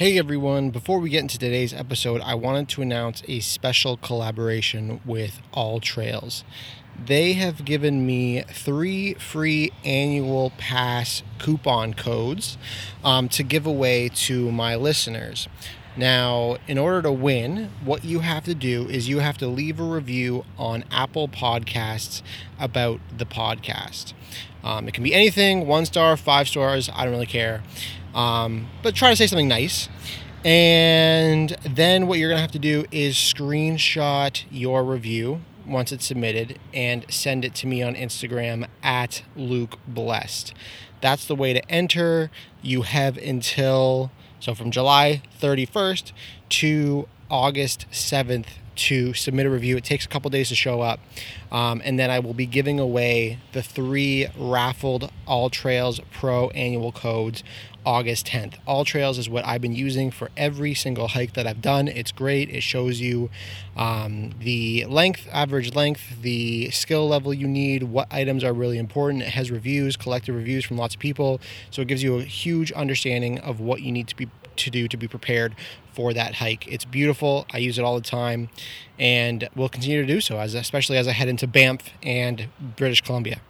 Hey everyone, before we get into today's episode, I wanted to announce a special collaboration with All Trails. They have given me three free annual pass coupon codes um, to give away to my listeners. Now, in order to win, what you have to do is you have to leave a review on Apple Podcasts about the podcast. Um, it can be anything one star, five stars, I don't really care. Um, but try to say something nice. And then what you're to have to do is screenshot your review once it's submitted and send it to me on Instagram at Luke Blessed. That's the way to enter. You have until, so from July 31st to August 7th to submit a review. It takes a couple days to show up. Um, and then I will be giving away the three raffled All Trails Pro annual codes August 10th. All Trails is what I've been using for every single hike that I've done. It's great. It shows you um, the length, average length, the skill level you need, what items are really important. It has reviews, collected reviews from lots of people. So it gives you a huge understanding of what you need to be to do to be prepared for that hike. It's beautiful. I use it all the time and will continue to do so as especially as I head into Banff and British Columbia.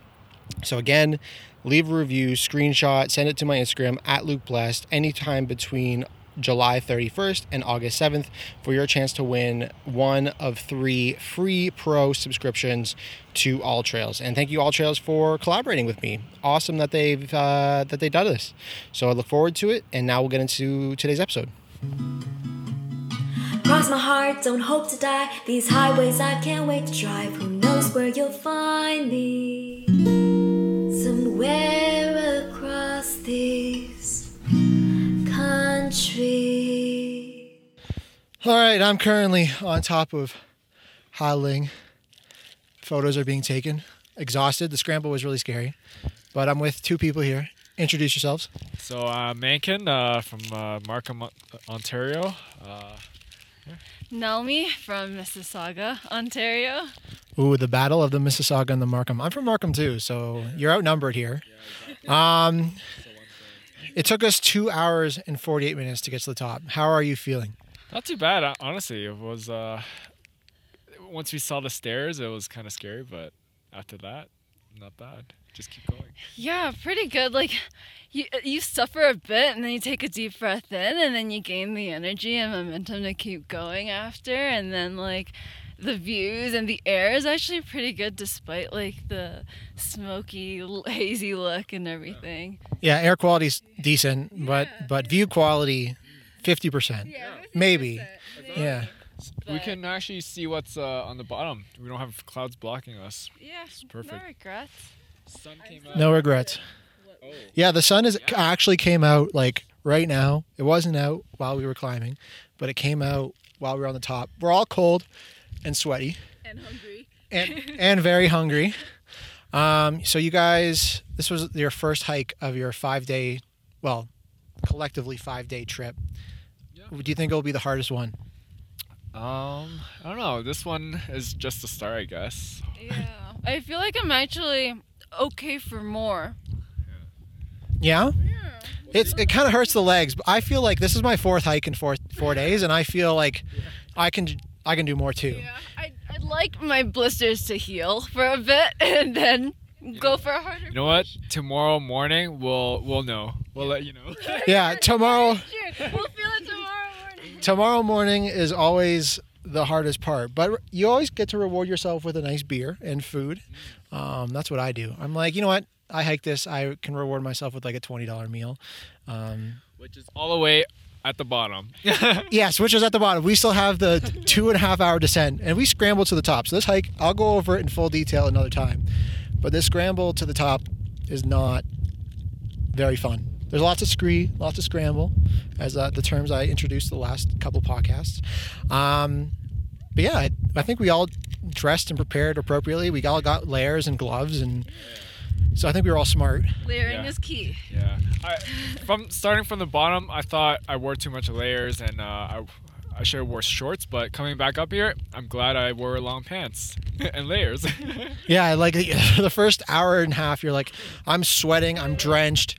So again, leave a review, screenshot, send it to my Instagram at Luke Blessed anytime between July 31st and August 7th for your chance to win one of three free pro subscriptions to All Trails. And thank you All Trails for collaborating with me. Awesome that they've uh, that they've done this. So I look forward to it. And now we'll get into today's episode. Cross my heart, don't hope to die. These highways I can't wait to drive. Who knows where you'll find me? All right, I'm currently on top of Ha Ling. Photos are being taken. Exhausted. The scramble was really scary, but I'm with two people here. Introduce yourselves. So, uh, Mankin uh, from uh, Markham, Ontario. Uh, Nhelmie from Mississauga, Ontario. Ooh, the Battle of the Mississauga and the Markham. I'm from Markham too, so you're outnumbered here. Yeah. Um, it took us two hours and 48 minutes to get to the top. How are you feeling? Not too bad, uh, honestly. It was uh, once we saw the stairs, it was kind of scary, but after that, not bad. Just keep going. Yeah, pretty good. Like you you suffer a bit and then you take a deep breath in and then you gain the energy and momentum to keep going after and then like the views and the air is actually pretty good despite like the smoky hazy look and everything. Yeah, air quality's decent, but but view quality, 50%. Maybe. Yeah. We can actually see what's uh, on the bottom. We don't have clouds blocking us. Yeah, perfect. No regrets. Sun came out. No regrets. Oh. Yeah, the sun is actually came out like right now. It wasn't out while we were climbing, but it came out while we were on the top. We're all cold and sweaty And hungry. and and very hungry. Um, so you guys, this was your first hike of your five day, well, collectively five day trip. Yeah. Do you think it'll be the hardest one? Um, I don't know. This one is just the start, I guess. Yeah. I feel like I'm actually okay for more. Yeah. yeah? It's it kind of hurts the legs, but I feel like this is my fourth hike in four four days, and I feel like I can I can do more too. Yeah, I'd, I'd like my blisters to heal for a bit and then go for a harder. You know what? Tomorrow morning, we'll we'll know. We'll let you know. Yeah, tomorrow Sure, we'll feel it tomorrow morning. tomorrow morning is always the hardest part, but you always get to reward yourself with a nice beer and food. Um, that's what I do. I'm like, you know what? I hike this. I can reward myself with like a twenty dollar meal. Um, Which is all the way at the bottom. yes, which is at the bottom. We still have the two and a half hour descent, and we scrambled to the top. So this hike, I'll go over it in full detail another time. But this scramble to the top is not very fun. There's lots of scree, lots of scramble, as uh, the terms I introduced the last couple podcasts. Um, but yeah, I, I think we all dressed and prepared appropriately. We all got layers and gloves, and so I think we were all smart. Layering Yeah. is key. yeah. I, from starting from the bottom, I thought I wore too much layers and uh, I I should have wore shorts. But coming back up here, I'm glad I wore long pants and layers. Yeah, like the first hour and a half, you're like, I'm sweating, I'm drenched,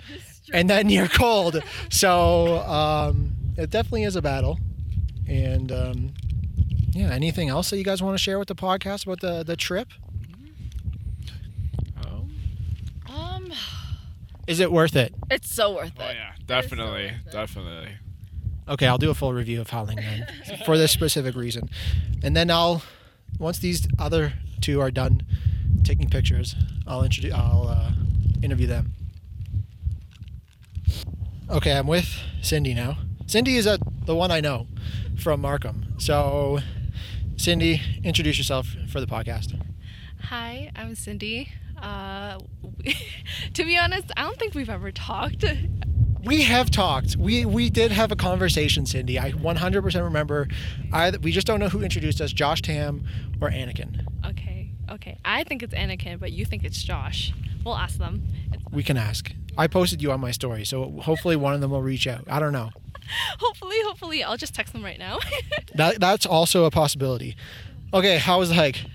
and then you're cold. So, um, it definitely is a battle. And um, yeah, anything else that you guys want to share with the podcast about the the trip? Oh, Um, Is it worth it? it's so worth it. oh yeah, It is so definitely, it. definitely. Okay, I'll do a full review of Ha Ling then for this specific reason, and then I'll once these other two are done taking pictures, I'll introduce I'll uh, interview them. Okay, I'm with Cindy now. Cindy is a, the one I know from Markham. So, Cindy, introduce yourself for the podcast. Hi, I'm Cindy. Uh, to be honest, I don't think we've ever talked. We have talked. We we did have a conversation, Cindy. I 100% remember. I we just don't know who introduced us, Josh Tam or Anakin. Okay, okay. I think it's Anakin, but you think it's Josh. We'll ask them. We can ask. I posted you on my story, so hopefully one of them will reach out. I don't know. hopefully, hopefully, I'll just text them right now. That that's also a possibility. Okay, how was the hike?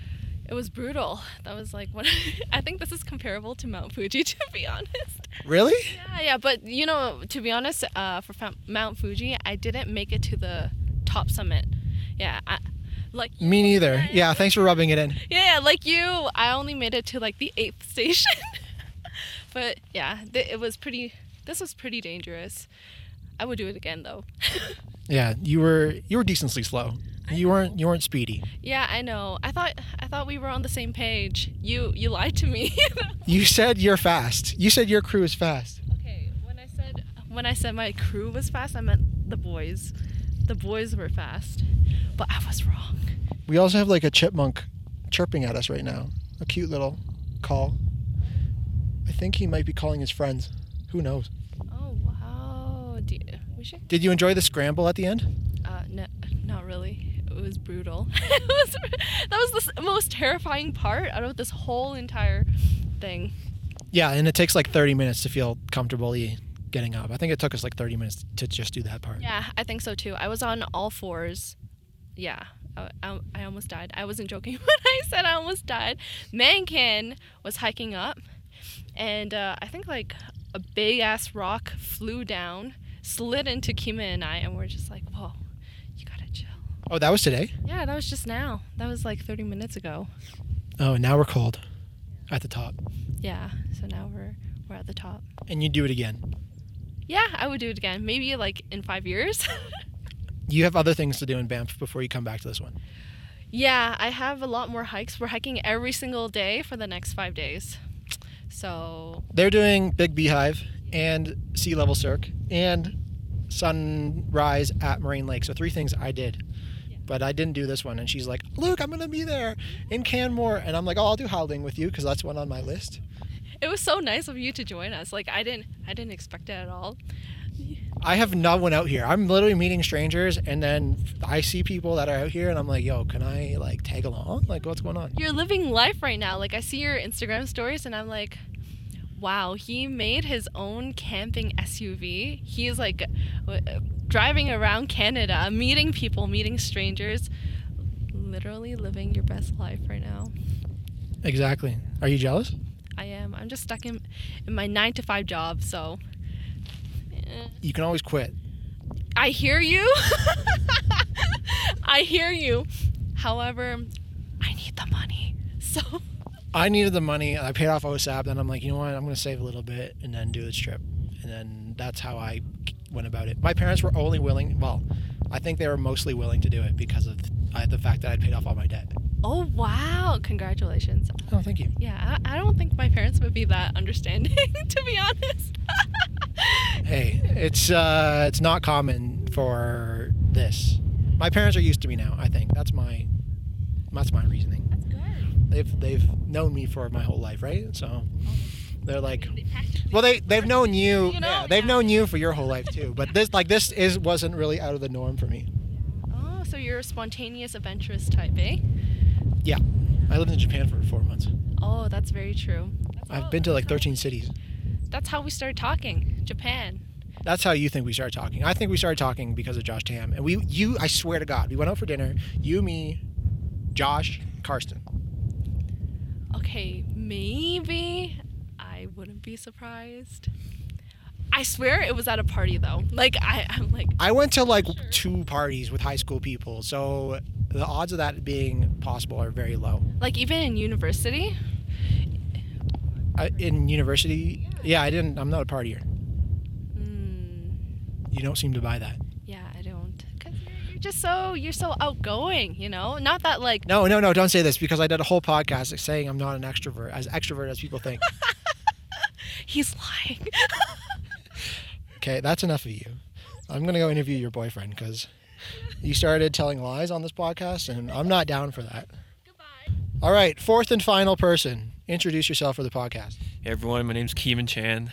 It was brutal. That was like what I think this is comparable to Mount Fuji, to be honest. Really? Yeah, yeah, but you know, to be honest, uh, for Mount Fuji, I didn't make it to the top summit. Yeah, I, like Me neither. Yeah, thanks for rubbing it in. Yeah, like you, I only made it to like the eighth station. but yeah, th- it was pretty. This was pretty dangerous. I would do it again though. Yeah, you were you were decently slow. You weren't you weren't speedy. yeah, I know. I thought I thought we were on the same page. You you lied to me. You said you're fast. You said your crew is fast. okay, when I said when I said my crew was fast, I meant the boys. The boys were fast, but I was wrong. We also have like a chipmunk chirping at us right now. A cute little call. I think he might be calling his friends. Who knows? Do you- we should. Did you enjoy the scramble at the end? Uh, no, not really. It was brutal. it was, that was the most terrifying part out of this whole entire thing. Yeah, and it takes like 30 minutes to feel comfortably getting up. I think it took us like 30 minutes to just do that part. Yeah, I think so too. I was on all fours. Yeah, I, I, I almost died. I wasn't joking when I said I almost died. Mankin was hiking up, and uh, I think like a big ass rock flew down, slid into Kemen and I, and we're just like, whoa, you gotta chill. Oh, that was today? Yeah, that was just now. That was like 30 minutes ago. Oh, and now we're cold at the top. Yeah, so now we're we're at the top. And you do it again. Yeah, I would do it again. Maybe like in five years. You have other things to do in Banff before you come back to this one. yeah, I have a lot more hikes. We're hiking every single day for the next five days. So They're doing Big Beehive and C Level Cirque and Sunrise at Moraine Lake. So three things I did. But I didn't do this one. And she's like, Luke, I'm going to be there in Canmore. And I'm like, oh, I'll do Ha Ling with you because that's one on my list. it was so nice of you to join us. Like I didn't I didn't expect it at all. I have no one out here. I'm literally meeting strangers, and then I see people that are out here, and I'm like, "Yo, can I like tag along? Like, what's going on?" You're living life right now. Like I see your Instagram stories and I'm like, wow, he made his own camping SUV. He's like w- driving around Canada, meeting people, meeting strangers, literally living your best life right now. Exactly. Are you jealous? I am. I'm just stuck in in my 9 to 5 job, so eh. You can always quit. I hear you. I hear you. However, I need the money. So I needed the money. I paid off OSAP. Then I'm like, you know what? I'm going to save a little bit and then do this trip. And then that's how I went about it. My parents were only willing. Well, I think they were mostly willing to do it because of the fact that I'd paid off all my debt. Oh wow! Congratulations. Oh, thank you. Yeah, I, I don't think my parents would be that understanding, to be honest. Hey, it's uh, it's not common for this. My parents are used to me now. I think that's my that's my reasoning. They've they've known me for my whole life, right? So they're like, well, they they've known you. You know, yeah, they've yeah. known you for your whole life too. But this like this is wasn't really out of the norm for me. Oh, so you're a spontaneous, adventurous type, eh? Yeah, I lived in Japan for four months. Oh, that's very true. I've been to like 13 cities. That's how we started talking. Japan. That's how you think we started talking. I think we started talking because of Josh Tam. And we, you, I swear to God, we went out for dinner. You, me, Josh, Karsten. Okay, maybe I wouldn't be surprised. I swear it was at a party though. Like I, I'm like, I went to like two parties with high school people, so the odds of that being possible are very low. like even in university. I, in university, yeah, I didn't. I'm not a partier. Mm, You don't seem to buy that. yeah, I don't. Cause you're, you're just so you're so outgoing, you know. Not that like No, no, no, don't say this because I did a whole podcast saying I'm not an extrovert, as extrovert as people think. he's lying. okay, that's enough of you. I'm gonna go interview your boyfriend because you started telling lies on this podcast, and I'm not down for that. Goodbye. All right, fourth and final person. Introduce yourself for the podcast. Hey everyone, my name's Kemen Chan.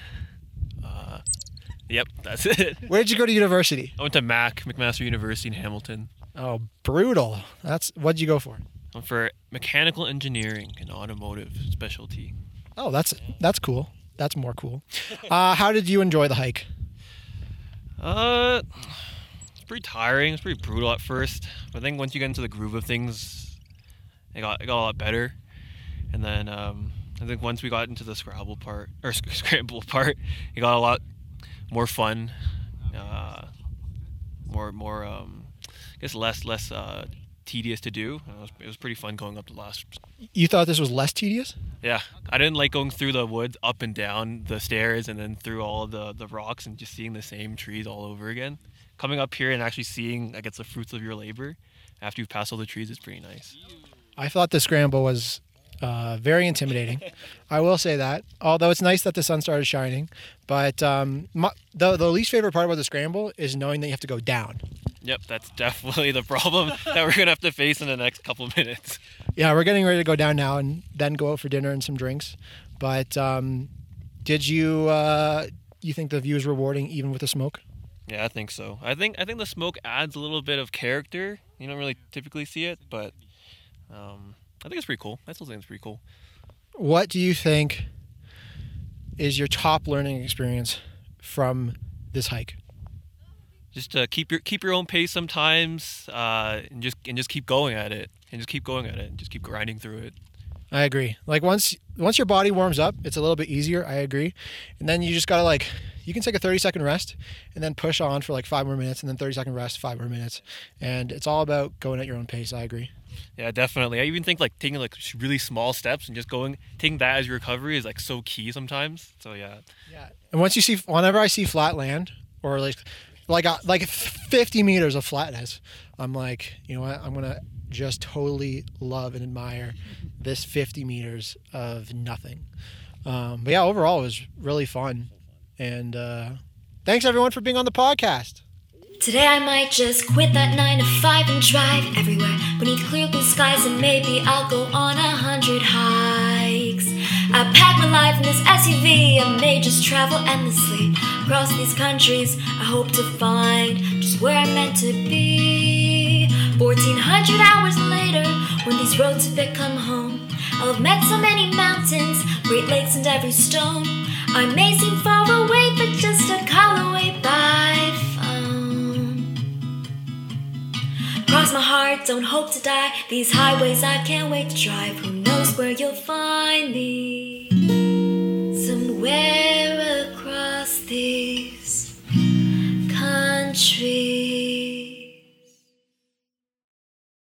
Yep, that's it. Where did you go to university? I went to Mac, McMaster University in Hamilton. Oh, brutal. That's what'd you go for? I'm for mechanical engineering and automotive specialty. Oh, that's that's cool. That's more cool. Uh, how did you enjoy the hike? Uh, it's pretty tiring. It's pretty brutal at first, but I think once you get into the groove of things, it got it got a lot better. And then um, I think once we got into the Scrabble part or sc- scramble part, it got a lot more fun. Uh, more more um, I guess less less uh, tedious to do. It was, it was pretty fun going up the last. You thought this was less tedious? Yeah, I didn't like going through the woods up and down the stairs and then through all the the rocks and just seeing the same trees all over again. Coming up here and actually seeing, I guess, the fruits of your labor after you've passed all the trees is pretty nice. I thought the scramble was uh, very intimidating. I will say that. Although it's nice that the sun started shining, but um, my, the the least favorite part about the scramble is knowing that you have to go down. Yep, that's definitely the problem that we're gonna have to face in the next couple of minutes. Yeah, we're getting ready to go down now and then go out for dinner and some drinks. But um, did you uh, you think the view is rewarding even with the smoke? Yeah, I think so. I think I think the smoke adds a little bit of character. You don't really typically see it, but um, I think it's pretty cool. I still think it's pretty cool. What do you think is your top learning experience from this hike? Just uh, keep your keep your own pace sometimes, uh, and just and just keep going at it, and just keep going at it, and just keep grinding through it. I agree. Like once once your body warms up, it's a little bit easier. I agree. And then you just gotta like you can take a 30 second rest and then push on for like five more minutes and then 30 second rest, five more minutes. And it's all about going at your own pace. I agree. Yeah, definitely. I even think like taking like really small steps and just going, taking that as your recovery is like so key sometimes. So yeah, Yeah. And once you see, whenever I see flat land or like, like, uh, like 50 meters of flatness, I'm like, you know what? I'm going to just totally love and admire this 50 meters of nothing. Um, but yeah, overall, it was really fun. And uh, thanks everyone for being on the podcast. Today I might just quit that 9 to 5 and drive everywhere beneath clear blue skies and maybe I'll go on a hundred hikes. I pack my life in this SUV and may just travel endlessly across these countries. I hope to find just where I'm meant to be. 1400 hours later, when these roads have become home, I'll have met so many mountains, great lakes, and every stone. I may seem far away, my heart, don't hope to die. These highways I can't wait to drive. Who knows where you'll find me? Somewhere